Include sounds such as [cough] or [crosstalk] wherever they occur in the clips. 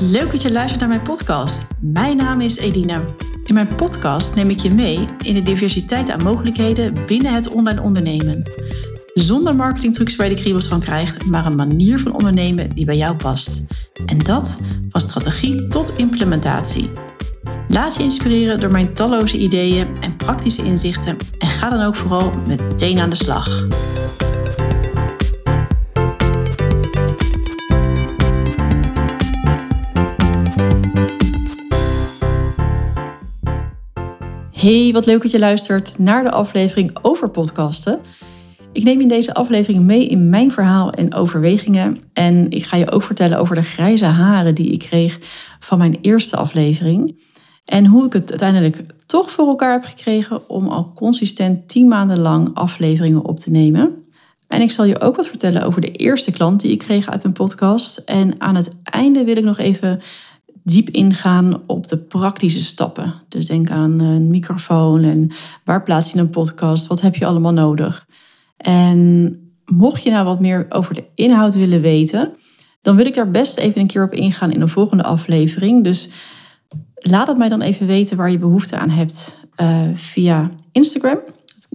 leuk dat je luistert naar mijn podcast. Mijn naam is Edina. In mijn podcast neem ik je mee in de diversiteit aan mogelijkheden binnen het online ondernemen. Zonder marketingtrucs waar je de kriebels van krijgt, maar een manier van ondernemen die bij jou past. En dat van strategie tot implementatie. Laat je inspireren door mijn talloze ideeën en praktische inzichten en ga dan ook vooral meteen aan de slag. Hey, wat leuk dat je luistert naar de aflevering over podcasten. Ik neem in deze aflevering mee in mijn verhaal en overwegingen. En ik ga je ook vertellen over de grijze haren die ik kreeg van mijn eerste aflevering. En hoe ik het uiteindelijk toch voor elkaar heb gekregen om al consistent 10 maanden lang afleveringen op te nemen. En ik zal je ook wat vertellen over de eerste klant die ik kreeg uit mijn podcast. En aan het einde wil ik nog even diep ingaan op de praktische stappen. Dus denk aan een microfoon en waar plaats je een podcast, wat heb je allemaal nodig. En mocht je nou wat meer over de inhoud willen weten, dan wil ik daar best even een keer op ingaan in een volgende aflevering. Dus laat het mij dan even weten waar je behoefte aan hebt uh, via Instagram.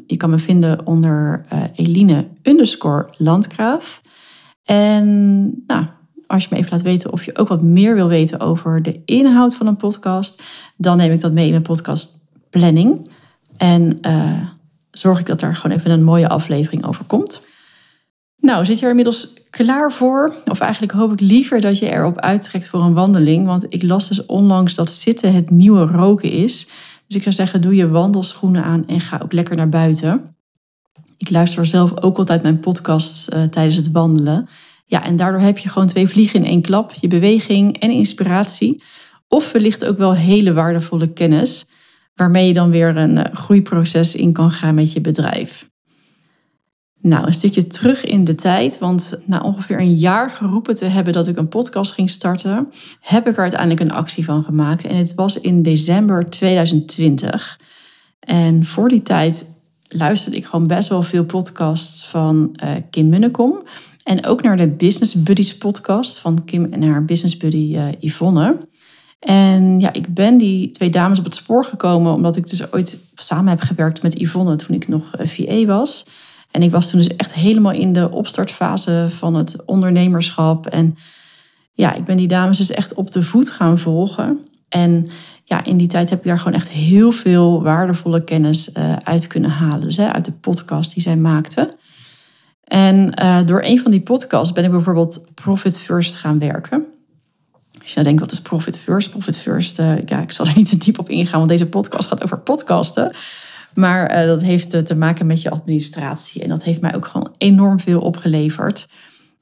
Je kan me vinden onder uh, Eline underscore Landgraaf. En nou, als je me even laat weten of je ook wat meer wil weten over de inhoud van een podcast, dan neem ik dat mee in mijn podcast planning. En uh, zorg ik dat er gewoon even een mooie aflevering over komt. Nou, zit je er inmiddels klaar voor? Of eigenlijk hoop ik liever dat je erop uittrekt voor een wandeling. Want ik las dus onlangs dat zitten het nieuwe roken is. Dus ik zou zeggen, doe je wandelschoenen aan en ga ook lekker naar buiten. Ik luister zelf ook altijd mijn podcast uh, tijdens het wandelen. Ja, en daardoor heb je gewoon twee vliegen in één klap. Je beweging en inspiratie. Of wellicht ook wel hele waardevolle kennis. Waarmee je dan weer een eh, groeiproces in kan gaan met je bedrijf. Nou, een stukje terug in de tijd, want na ongeveer een jaar geroepen te hebben dat ik een podcast ging starten, heb ik er uiteindelijk een actie van gemaakt. En het was in december 2020. En voor die tijd luisterde ik gewoon best wel veel podcasts van uh, Kim Munnekom. En ook naar de Business Buddies podcast van Kim en haar business buddy uh, Yvonne. En ja, ik ben die twee dames op het spoor gekomen omdat ik dus ooit samen heb gewerkt met Yvonne toen ik nog uh, VA was. En ik was toen dus echt helemaal in de opstartfase van het ondernemerschap. En ja, ik ben die dames dus echt op de voet gaan volgen. En ja, in die tijd heb ik daar gewoon echt heel veel waardevolle kennis uh, uit kunnen halen. Dus hè, uit de podcast die zij maakten. En uh, door een van die podcasts ben ik bijvoorbeeld Profit First gaan werken. Als je nou denkt, wat is Profit First? Profit First, uh, ja, ik zal er niet te diep op ingaan, want deze podcast gaat over podcasten. Maar uh, dat heeft te maken met je administratie. En dat heeft mij ook gewoon enorm veel opgeleverd.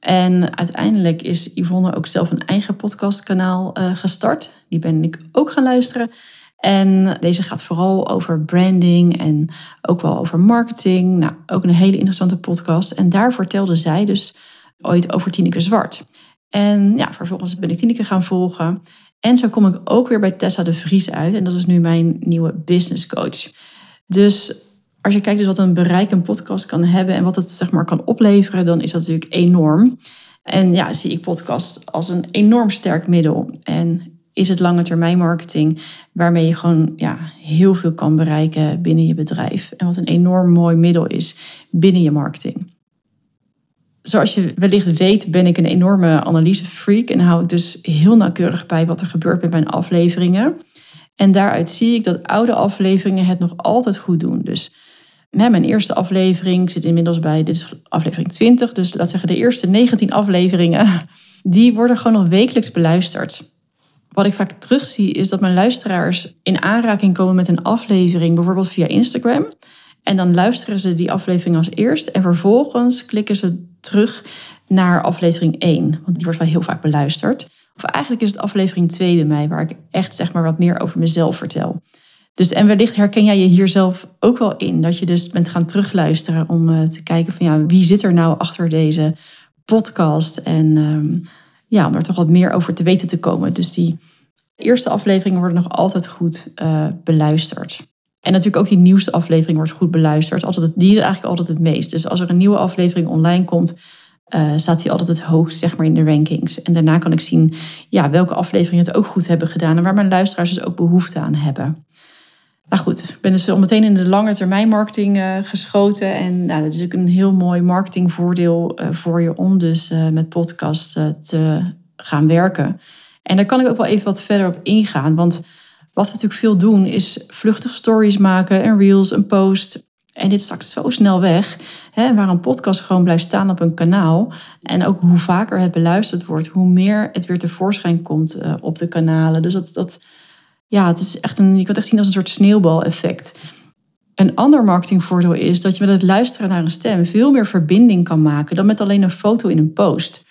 En uiteindelijk is Yvonne ook zelf een eigen podcastkanaal gestart. Die ben ik ook gaan luisteren. En deze gaat vooral over branding en ook wel over marketing. Nou, ook een hele interessante podcast. En daar vertelde zij dus ooit over Tineke Zwart. En ja, vervolgens ben ik Tineke gaan volgen. En zo kom ik ook weer bij Tessa de Vries uit. En dat is nu mijn nieuwe business coach. Dus als je kijkt dus wat een bereik een podcast kan hebben en wat het zeg maar kan opleveren, dan is dat natuurlijk enorm. En ja, zie ik podcast als een enorm sterk middel. En is het lange termijn marketing, waarmee je gewoon ja, heel veel kan bereiken binnen je bedrijf. En wat een enorm mooi middel is binnen je marketing. Zoals je wellicht weet, ben ik een enorme analysefreak en hou ik dus heel nauwkeurig bij wat er gebeurt bij mijn afleveringen. En daaruit zie ik dat oude afleveringen het nog altijd goed doen. Dus mijn eerste aflevering zit inmiddels bij, dit is aflevering 20, dus laat zeggen de eerste 19 afleveringen, die worden gewoon nog wekelijks beluisterd. Wat ik vaak terugzie is dat mijn luisteraars in aanraking komen met een aflevering, bijvoorbeeld via Instagram. En dan luisteren ze die aflevering als eerst en vervolgens klikken ze terug naar aflevering 1, want die wordt wel heel vaak beluisterd. Of eigenlijk is het aflevering 2 bij mij, waar ik echt zeg maar wat meer over mezelf vertel. Dus en wellicht herken jij je hier zelf ook wel in, dat je dus bent gaan terugluisteren om uh, te kijken van ja, wie zit er nou achter deze podcast en um, ja, om er toch wat meer over te weten te komen. Dus die eerste afleveringen worden nog altijd goed uh, beluisterd. En natuurlijk ook die nieuwste aflevering wordt goed beluisterd. Altijd, die is eigenlijk altijd het meest. Dus als er een nieuwe aflevering online komt, uh, staat hij altijd het hoogst zeg maar, in de rankings. En daarna kan ik zien ja, welke afleveringen het ook goed hebben gedaan en waar mijn luisteraars dus ook behoefte aan hebben. Nou goed, ik ben dus al meteen in de lange termijn marketing uh, geschoten. En nou, dat is ook een heel mooi marketingvoordeel uh, voor je om dus met podcast te gaan werken. En daar kan ik ook wel even wat verder op ingaan. Want wat we natuurlijk veel doen is vluchtige stories maken, een reels, een post. En dit zakt zo snel weg. Hè, waar een podcast gewoon blijft staan op een kanaal. En ook hoe vaker het beluisterd wordt, hoe meer het weer tevoorschijn komt op de kanalen. Dus dat, dat, ja, het is echt een, je kan het echt zien als een soort sneeuwbaleffect. Een ander marketingvoordeel is dat je met het luisteren naar een stem veel meer verbinding kan maken dan met alleen een foto in een post.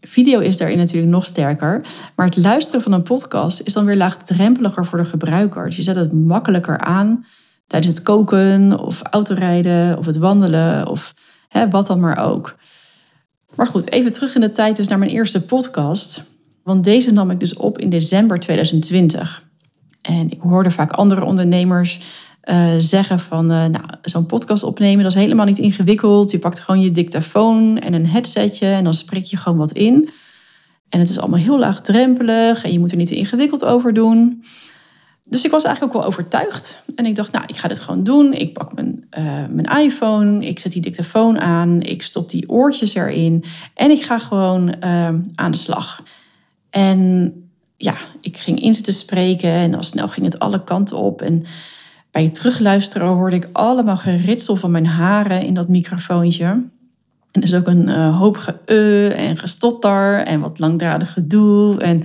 Video is daarin natuurlijk nog sterker, maar het luisteren van een podcast is dan weer laagdrempeliger voor de gebruiker. Dus je zet het makkelijker aan tijdens het koken of autorijden of het wandelen of hè, wat dan maar ook. Maar goed, even terug in de tijd dus naar mijn eerste podcast. Want deze nam ik dus op in december 2020. En ik hoorde vaak andere ondernemers uh, zeggen van, uh, nou, zo'n podcast opnemen, dat is helemaal niet ingewikkeld. Je pakt gewoon je dictafoon en een headsetje en dan spreek je gewoon wat in. En het is allemaal heel laagdrempelig en je moet er niet te ingewikkeld over doen. Dus ik was eigenlijk ook wel overtuigd. En ik dacht, nou, ik ga dit gewoon doen. Ik pak mijn, uh, mijn iPhone, ik zet die dictafoon aan, ik stop die oortjes erin en ik ga gewoon aan de slag. En ja, ik ging in zitten spreken en al snel ging het alle kanten op. En bij het terugluisteren hoorde ik allemaal geritsel van mijn haren in dat microfoontje. En is ook een uh, hoop ge en gestotter en wat langdradig gedoe. En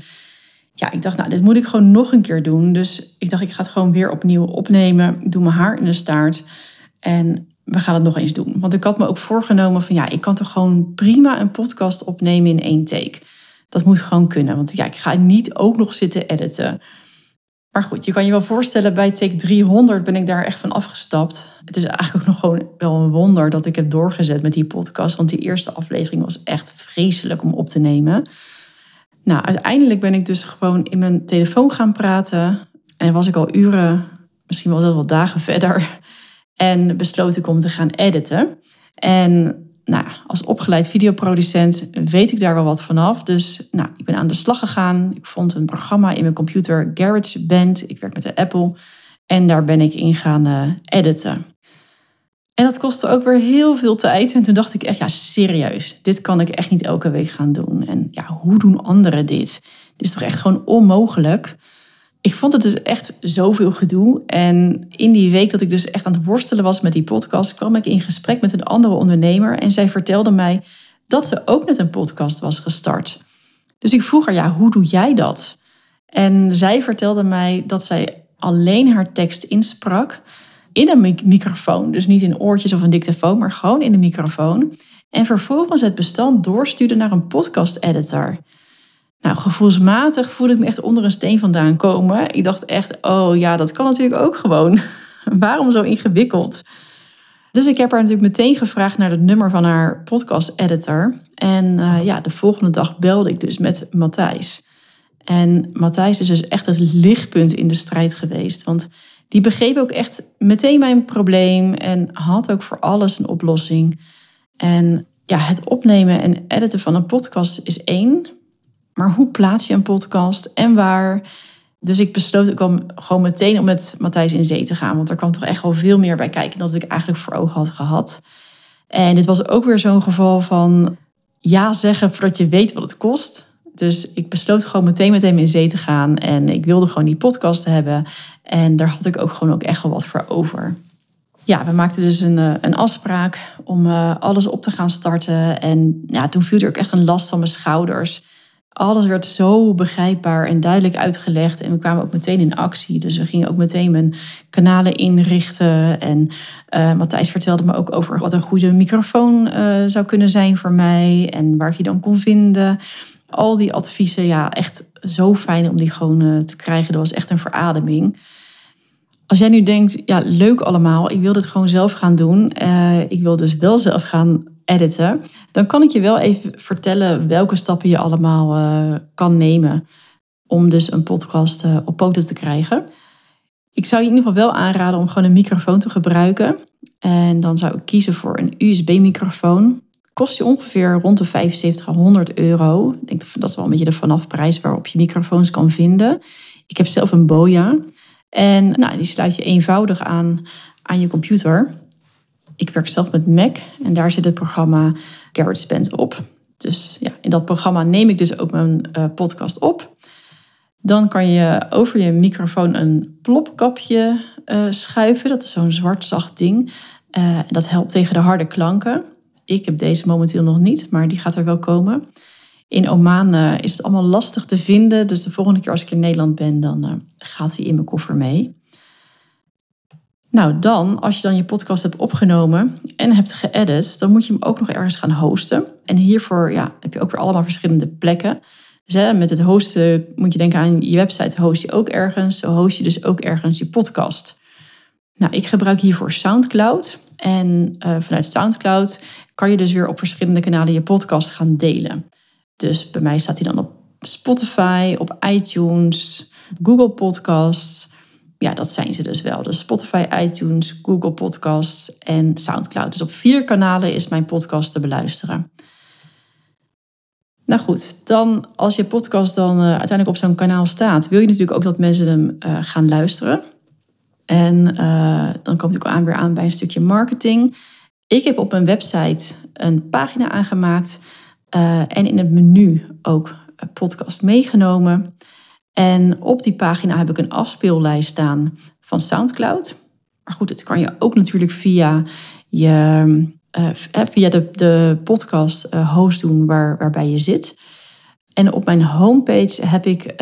ja, ik dacht, nou, dit moet ik gewoon nog een keer doen. Dus ik dacht, ik ga het gewoon weer opnieuw opnemen. Doe mijn haar in de staart. En we gaan het nog eens doen. Want ik had me ook voorgenomen van, ja, ik kan toch gewoon prima een podcast opnemen in één take. Dat moet gewoon kunnen. Want ja, ik ga niet ook nog zitten editen. Maar goed, je kan je wel voorstellen, bij take 300 ben ik daar echt van afgestapt. Het is eigenlijk ook nog gewoon wel een wonder dat ik heb doorgezet met die podcast. Want die eerste aflevering was echt vreselijk om op te nemen. Nou, uiteindelijk ben ik dus gewoon in mijn telefoon gaan praten. En was ik al uren, misschien wel wat dagen [laughs] verder. En besloot ik om te gaan editen. En nou, als opgeleid videoproducent weet ik daar wel wat vanaf. Dus nou, ik ben aan de slag gegaan. Ik vond een programma in mijn computer, GarageBand. Ik werk met de Apple. En daar ben ik in gaan uh, editen. En dat kostte ook weer heel veel tijd. En toen dacht ik echt, ja, serieus, dit kan ik echt niet elke week gaan doen. En ja, hoe doen anderen dit? Dit is toch echt gewoon onmogelijk? Ik vond het dus echt zoveel gedoe. En in die week dat ik dus echt aan het worstelen was met die podcast, kwam ik in gesprek met een andere ondernemer. En zij vertelde mij dat ze ook met een podcast was gestart. Dus ik vroeg haar, ja, hoe doe jij dat? En zij vertelde mij dat zij alleen haar tekst insprak in een microfoon. Dus niet in oortjes of een dictafoon, maar gewoon in de microfoon. En vervolgens het bestand doorstuurde naar een podcast-editor. Nou, gevoelsmatig voelde ik me echt onder een steen vandaan komen. Ik dacht echt, oh ja, dat kan natuurlijk ook gewoon. [laughs] Waarom zo ingewikkeld? Dus ik heb haar natuurlijk meteen gevraagd naar het nummer van haar podcast-editor. En uh, ja, de volgende dag belde ik dus met Matthijs. En Matthijs is dus echt het lichtpunt in de strijd geweest. Want die begreep ook echt meteen mijn probleem en had ook voor alles een oplossing. En ja, het opnemen en editen van een podcast is één. Maar hoe plaats je een podcast en waar? Dus ik besloot ook om gewoon meteen om met Matthijs in zee te gaan. Want er kwam toch echt wel veel meer bij kijken dan ik eigenlijk voor ogen had gehad. En dit was ook weer zo'n geval van ja zeggen voordat je weet wat het kost. Dus ik besloot gewoon meteen met hem in zee te gaan. En ik wilde gewoon die podcast hebben. En daar had ik ook gewoon ook echt wel wat voor over. Ja, we maakten dus een, eh, een afspraak om uh, alles op te gaan starten. En ja, toen viel er ook echt een last van mijn schouders. Alles werd zo begrijpbaar en duidelijk uitgelegd. En we kwamen ook meteen in actie. Dus we gingen ook meteen mijn kanalen inrichten. En uh, Matthijs vertelde me ook over wat een goede microfoon zou kunnen zijn voor mij. En waar ik die dan kon vinden al die adviezen, ja, echt zo fijn om die gewoon eh, te krijgen. Dat was echt een verademing. Als jij nu denkt, ja, leuk allemaal, ik wil dit gewoon zelf gaan doen. Ik wil dus wel zelf gaan editen. Dan kan ik je wel even vertellen welke stappen je allemaal uh, kan nemen om dus een podcast op poten te krijgen. Ik zou je in ieder geval wel aanraden om gewoon een microfoon te gebruiken. En dan zou ik kiezen voor een USB-microfoon. Kost je ongeveer rond de 75 à 100 euro. Ik denk dat is wel een beetje de vanafprijs waarop je microfoons kan vinden. Ik heb zelf een Boya. En nou, die sluit je eenvoudig aan aan je computer. Ik werk zelf met Mac en daar zit het programma GarageBand op. Dus ja, in dat programma neem ik dus ook mijn uh, podcast op. Dan kan je over je microfoon een plopkapje uh, schuiven. Dat is zo'n zwart zacht ding. Uh, dat helpt tegen de harde klanken. Ik heb deze momenteel nog niet, maar die gaat er wel komen. In Oman is het allemaal lastig te vinden. Dus de volgende keer als ik in Nederland ben, dan gaat hij in mijn koffer mee. Nou, dan, als je dan je podcast hebt opgenomen en hebt geëdit, dan moet je hem ook nog ergens gaan hosten. En hiervoor ja, heb je ook weer allemaal verschillende plekken. Dus hè, met het hosten moet je denken aan je website host je ook ergens. Zo host je dus ook ergens je podcast. Nou, ik gebruik hiervoor SoundCloud. En uh, vanuit SoundCloud kan je dus weer op verschillende kanalen je podcast gaan delen. Dus bij mij staat hij dan op Spotify, op iTunes, Google Podcasts ja, dat zijn ze dus wel. Dus Spotify, iTunes, Google Podcasts en SoundCloud. Dus op vier kanalen is mijn podcast te beluisteren. Nou goed, dan als je podcast dan uh, uiteindelijk op zo'n kanaal staat, wil je natuurlijk ook dat mensen hem uh, gaan luisteren. En uh, dan komt ik aan weer aan bij een stukje marketing. Ik heb op mijn website een pagina aangemaakt en in het menu ook podcast meegenomen. En op die pagina heb ik een afspeellijst staan van SoundCloud. Maar goed, het kan je ook natuurlijk via, je, uh, via de, de podcast uh, host doen waar, waarbij je zit. En op mijn homepage heb ik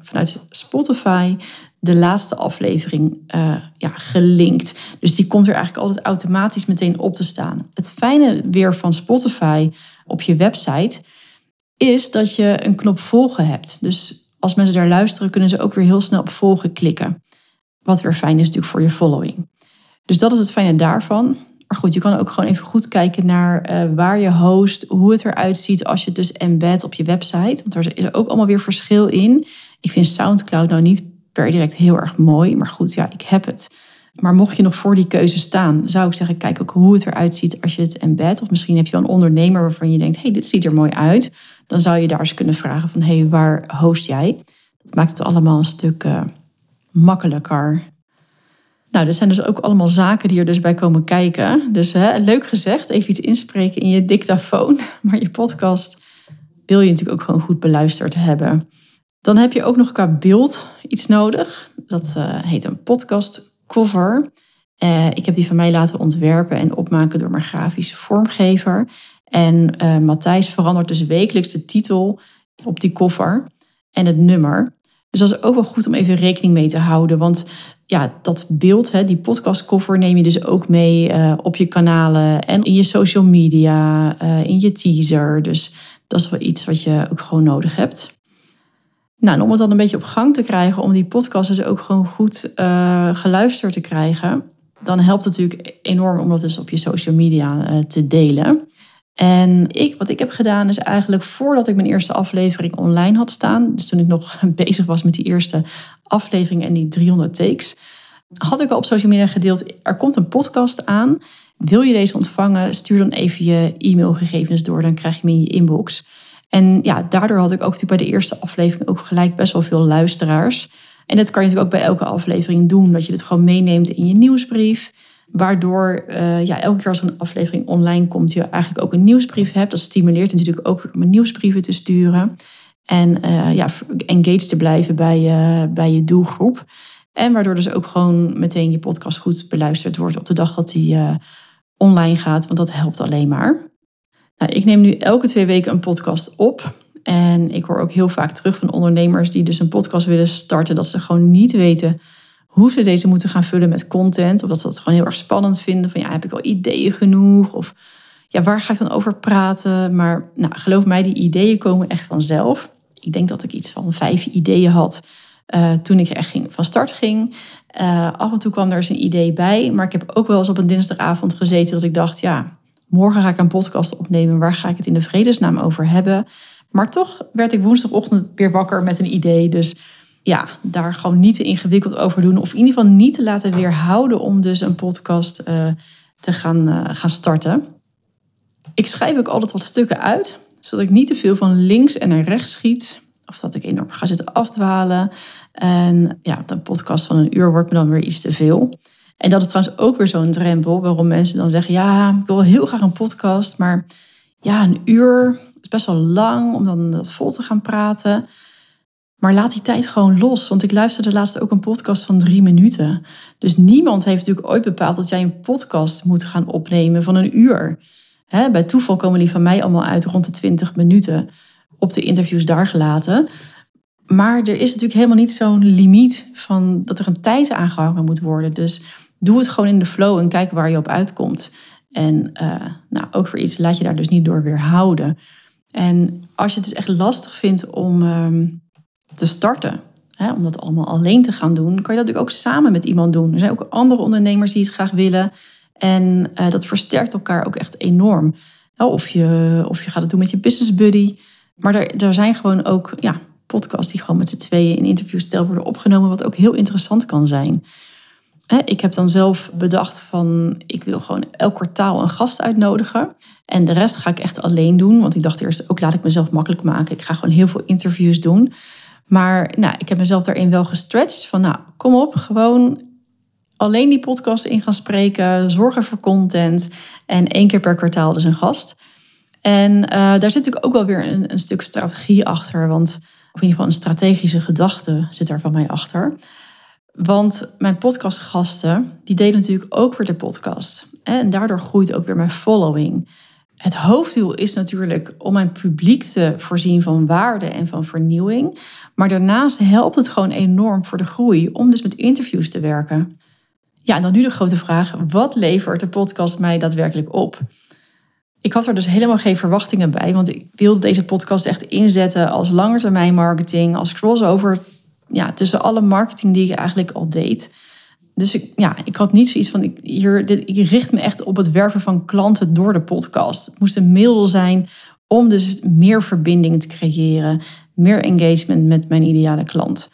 vanuit Spotify de laatste aflevering ja, gelinkt. Dus die komt er eigenlijk altijd automatisch meteen op te staan. Het fijne weer van Spotify op je website is dat je een knop volgen hebt. Dus als mensen daar luisteren, kunnen ze ook weer heel snel op volgen klikken. Wat weer fijn is natuurlijk voor je following. Dus dat is het fijne daarvan. Maar goed, je kan ook gewoon even goed kijken naar uh, waar je host, hoe het eruit ziet als je het dus embed op je website. Want daar is ook allemaal weer verschil in. Ik vind SoundCloud nou niet per direct heel erg mooi, maar goed, ja, ik heb het. Maar mocht je nog voor die keuze staan, zou ik zeggen, kijk ook hoe het eruit ziet als je het embed. Of misschien heb je wel een ondernemer waarvan je denkt, hey, dit ziet er mooi uit dan zou je daar eens kunnen vragen van hey, waar host jij? Dat maakt het allemaal een stuk uh, makkelijker. Nou, dit zijn dus ook allemaal zaken die er dus bij komen kijken. Dus hè, leuk gezegd, even iets inspreken in je dictafoon. [laughs] Maar je podcast wil je natuurlijk ook gewoon goed beluisterd hebben. Dan heb je ook nog qua beeld iets nodig. Dat uh, heet een podcast cover. Uh, ik heb die van mij laten ontwerpen en opmaken door mijn grafische vormgever. En uh, Matthijs verandert dus wekelijks de titel op die koffer en het nummer. Dus dat is ook wel goed om even rekening mee te houden. Want ja, dat beeld, hè, die podcastkoffer, neem je dus ook mee uh, op je kanalen en in je social media, in je teaser. Dus dat is wel iets wat je ook gewoon nodig hebt. Nou, om het dan een beetje op gang te krijgen, om die podcast dus ook gewoon goed geluisterd te krijgen, dan helpt het natuurlijk enorm om dat dus op je social media te delen. En ik, wat ik heb gedaan is eigenlijk voordat ik mijn eerste aflevering online had staan, dus toen ik nog [laughs] bezig was met die eerste aflevering en die 300 takes, had ik al op social media gedeeld, er komt een podcast aan. Wil je deze ontvangen, stuur dan even je e-mailgegevens door, dan krijg je hem in je inbox. En ja, daardoor had ik ook bij de eerste aflevering ook gelijk best wel veel luisteraars. En dat kan je natuurlijk ook bij elke aflevering doen, dat je het gewoon meeneemt in je nieuwsbrief. Waardoor uh, ja, elke keer als een aflevering online komt, je eigenlijk ook een nieuwsbrief hebt. Dat stimuleert natuurlijk ook om nieuwsbrieven te sturen. En uh, ja, engaged te blijven bij, uh, bij je doelgroep. En waardoor dus ook gewoon meteen je podcast goed beluisterd wordt op de dag dat die online gaat. Want dat helpt alleen maar. Nou, ik neem nu elke twee weken een podcast op. En ik hoor ook heel vaak terug van ondernemers die dus een podcast willen starten. Dat ze gewoon niet weten hoe ze deze moeten gaan vullen met content. Of dat ze dat gewoon heel erg spannend vinden. Van ja, heb ik wel ideeën genoeg? Of ja, waar ga ik dan over praten? Maar nou, geloof mij, die ideeën komen echt vanzelf. Ik denk dat ik iets van vijf ideeën had uh, toen ik echt ging, van start ging. Uh, af en toe kwam er eens een idee bij. Maar ik heb ook wel eens op een dinsdagavond gezeten dat ik dacht, ja, morgen ga ik een podcast opnemen. Waar ga ik het in de vredesnaam over hebben? Maar toch werd ik woensdagochtend weer wakker met een idee. Dus ja, daar gewoon niet te ingewikkeld over doen. Of in ieder geval niet te laten weerhouden om dus een podcast uh, te gaan, uh, gaan starten. Ik schrijf ook altijd wat stukken uit, zodat ik niet te veel van links en naar rechts schiet. Of dat ik enorm ga zitten afdwalen. En ja, een podcast van een uur wordt me dan weer iets te veel. En dat is trouwens ook weer zo'n drempel waarom mensen dan zeggen: Ja, ik wil heel graag een podcast, maar ja, een uur is best wel lang om dan dat vol te gaan praten. Maar laat die tijd gewoon los. Want ik luisterde laatst ook een podcast van drie minuten. Dus niemand heeft natuurlijk ooit bepaald dat jij een podcast moet gaan opnemen van een uur. bij toeval komen die van mij allemaal uit rond de 20 minuten. Op de interviews daar gelaten. Maar er is natuurlijk helemaal niet zo'n limiet van dat er een tijd aangehangen moet worden. Dus doe het gewoon in de flow en kijk waar je op uitkomt. En uh, nou, ook voor iets laat je daar dus niet door weerhouden. En als je het dus echt lastig vindt om ehm, te starten, hè, om dat allemaal alleen te gaan doen, kan je dat natuurlijk ook samen met iemand doen. Er zijn ook andere ondernemers die het graag willen. En uh, dat versterkt elkaar ook echt enorm. Of je, of je gaat het doen met je business buddy. Maar er, er zijn gewoon ook ja, podcasts die gewoon met z'n tweeën in interviewstijl worden opgenomen, wat ook heel interessant kan zijn. Ik heb dan zelf bedacht van ik wil gewoon elk kwartaal een gast uitnodigen. En de rest ga ik echt alleen doen. Want ik dacht eerst ook laat ik mezelf makkelijk maken. Ik ga gewoon heel veel interviews doen. Maar nou, ik heb mezelf daarin wel gestretched. Van nou, kom op, gewoon alleen die podcast in gaan spreken. Zorgen voor content. En één keer per kwartaal dus een gast. En uh, daar zit natuurlijk ook wel weer een, een stuk strategie achter. Want, of in ieder geval een strategische gedachte zit daar van mij achter. Want mijn podcastgasten, die delen natuurlijk ook weer de podcast. En daardoor groeit ook weer mijn following. Het hoofddoel is natuurlijk om mijn publiek te voorzien van waarde en van vernieuwing. Maar daarnaast helpt het gewoon enorm voor de groei om dus met interviews te werken. Ja, en dan nu de grote vraag: wat levert de podcast mij daadwerkelijk op? Ik had er dus helemaal geen verwachtingen bij, want ik wilde deze podcast echt inzetten als langetermijn marketing, als crossover ja, tussen alle marketing die ik eigenlijk al deed. Dus ik, ja, ik had niet zoiets van, ik, hier, dit, ik richt me echt op het werven van klanten door de podcast. Het moest een middel zijn om dus meer verbinding te creëren, meer engagement met mijn ideale klant.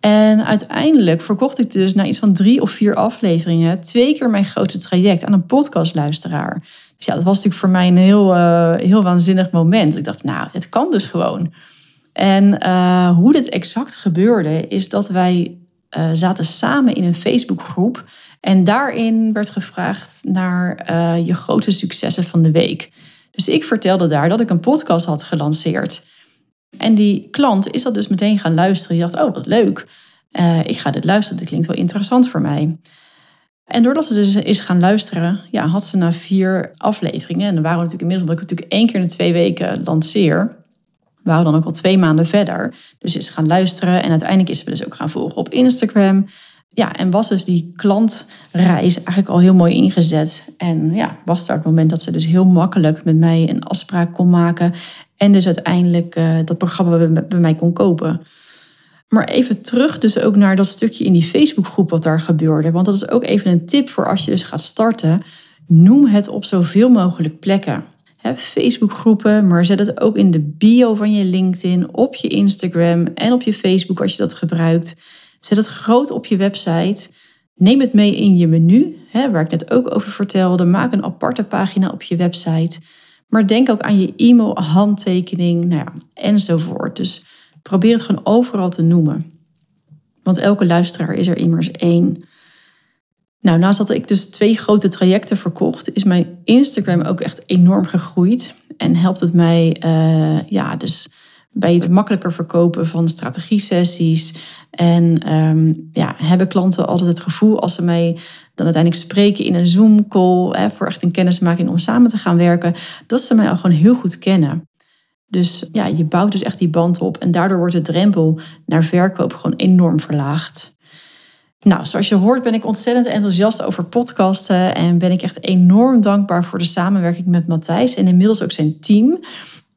En uiteindelijk verkocht ik dus na iets van drie of vier afleveringen twee keer mijn grootste traject aan een podcastluisteraar. Dus ja, dat was natuurlijk voor mij een heel, uh, heel waanzinnig moment. Ik dacht, nou, het kan dus gewoon. En uh, hoe dit exact gebeurde, is dat wij uh, zaten samen in een Facebookgroep. En daarin werd gevraagd naar uh, je grote successen van de week. Dus ik vertelde daar dat ik een podcast had gelanceerd. En die klant is dat dus meteen gaan luisteren. Die dacht, oh wat leuk. ik ga dit luisteren, dit klinkt wel interessant voor mij. En doordat ze dus is gaan luisteren, ja, had ze na vier afleveringen... en dan waren we natuurlijk inmiddels, omdat ik natuurlijk één keer in de twee weken lanceer we waren dan ook al twee maanden verder. Dus is gaan luisteren en uiteindelijk is ze dus ook gaan volgen op Instagram. Ja, en was dus die klantreis eigenlijk al heel mooi ingezet. En ja, was daar het moment dat ze dus heel makkelijk met mij een afspraak kon maken. En dus uiteindelijk uh, dat programma bij mij kon kopen. Maar even terug dus ook naar dat stukje in die Facebookgroep wat daar gebeurde. Want dat is ook even een tip voor als je dus gaat starten. Noem het op zoveel mogelijk plekken. Facebookgroepen, maar zet het ook in de bio van je LinkedIn, op je Instagram en op je Facebook als je dat gebruikt. Zet het groot op je website. Neem het mee in je menu, hè, waar ik net ook over vertelde. Maak een aparte pagina op je website. Maar denk ook aan je e-mail, handtekening, nou ja, enzovoort. Dus probeer het gewoon overal te noemen. Want elke luisteraar is er immers één. Nou, naast dat ik dus twee grote trajecten verkocht, is mijn Instagram ook echt enorm gegroeid. En helpt het mij, uh, ja, dus bij het makkelijker verkopen van strategie-sessies. En um, ja, hebben klanten altijd het gevoel als ze mij dan uiteindelijk spreken in een Zoom-call voor echt een kennismaking om samen te gaan werken, dat ze mij al gewoon heel goed kennen. Dus ja, je bouwt dus echt die band op en daardoor wordt de drempel naar verkoop gewoon enorm verlaagd. Nou, zoals je hoort ben ik ontzettend enthousiast over podcasten en ben ik echt enorm dankbaar voor de samenwerking met Matthijs en inmiddels ook zijn team.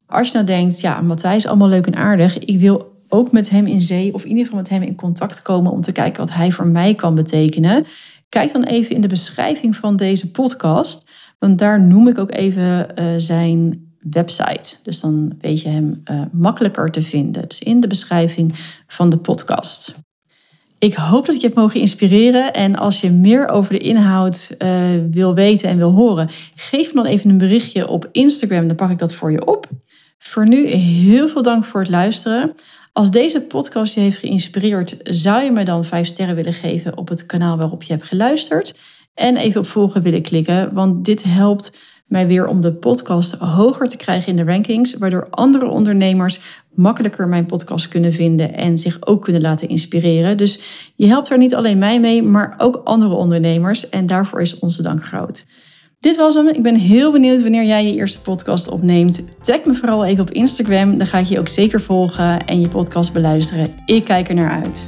Als je nou denkt, ja, Matthijs, allemaal leuk en aardig, ik wil ook met hem in zee of in ieder geval met hem in contact komen om te kijken wat hij voor mij kan betekenen. Kijk dan even in de beschrijving van deze podcast, want daar noem ik ook even uh, zijn website. Dus dan weet je hem uh, makkelijker te vinden. Dus in de beschrijving van de podcast. Ik hoop dat ik je heb mogen inspireren. En als je meer over de inhoud uh, wil weten en wil horen, geef me dan even een berichtje op Instagram. Dan pak ik dat voor je op. Voor nu heel veel dank voor het luisteren. Als deze podcast je heeft geïnspireerd, zou je me dan 5 sterren willen geven op het kanaal waarop je hebt geluisterd. En even op volgen willen klikken, want dit helpt mij weer om de podcast hoger te krijgen in de rankings, waardoor andere ondernemers makkelijker mijn podcast kunnen vinden en zich ook kunnen laten inspireren. Dus je helpt er niet alleen mij mee, maar ook andere ondernemers en daarvoor is onze dank groot. Dit was hem. Ik ben heel benieuwd wanneer jij je eerste podcast opneemt. Tag me vooral even op Instagram. Dan ga ik je ook zeker volgen en je podcast beluisteren. Ik kijk er naar uit.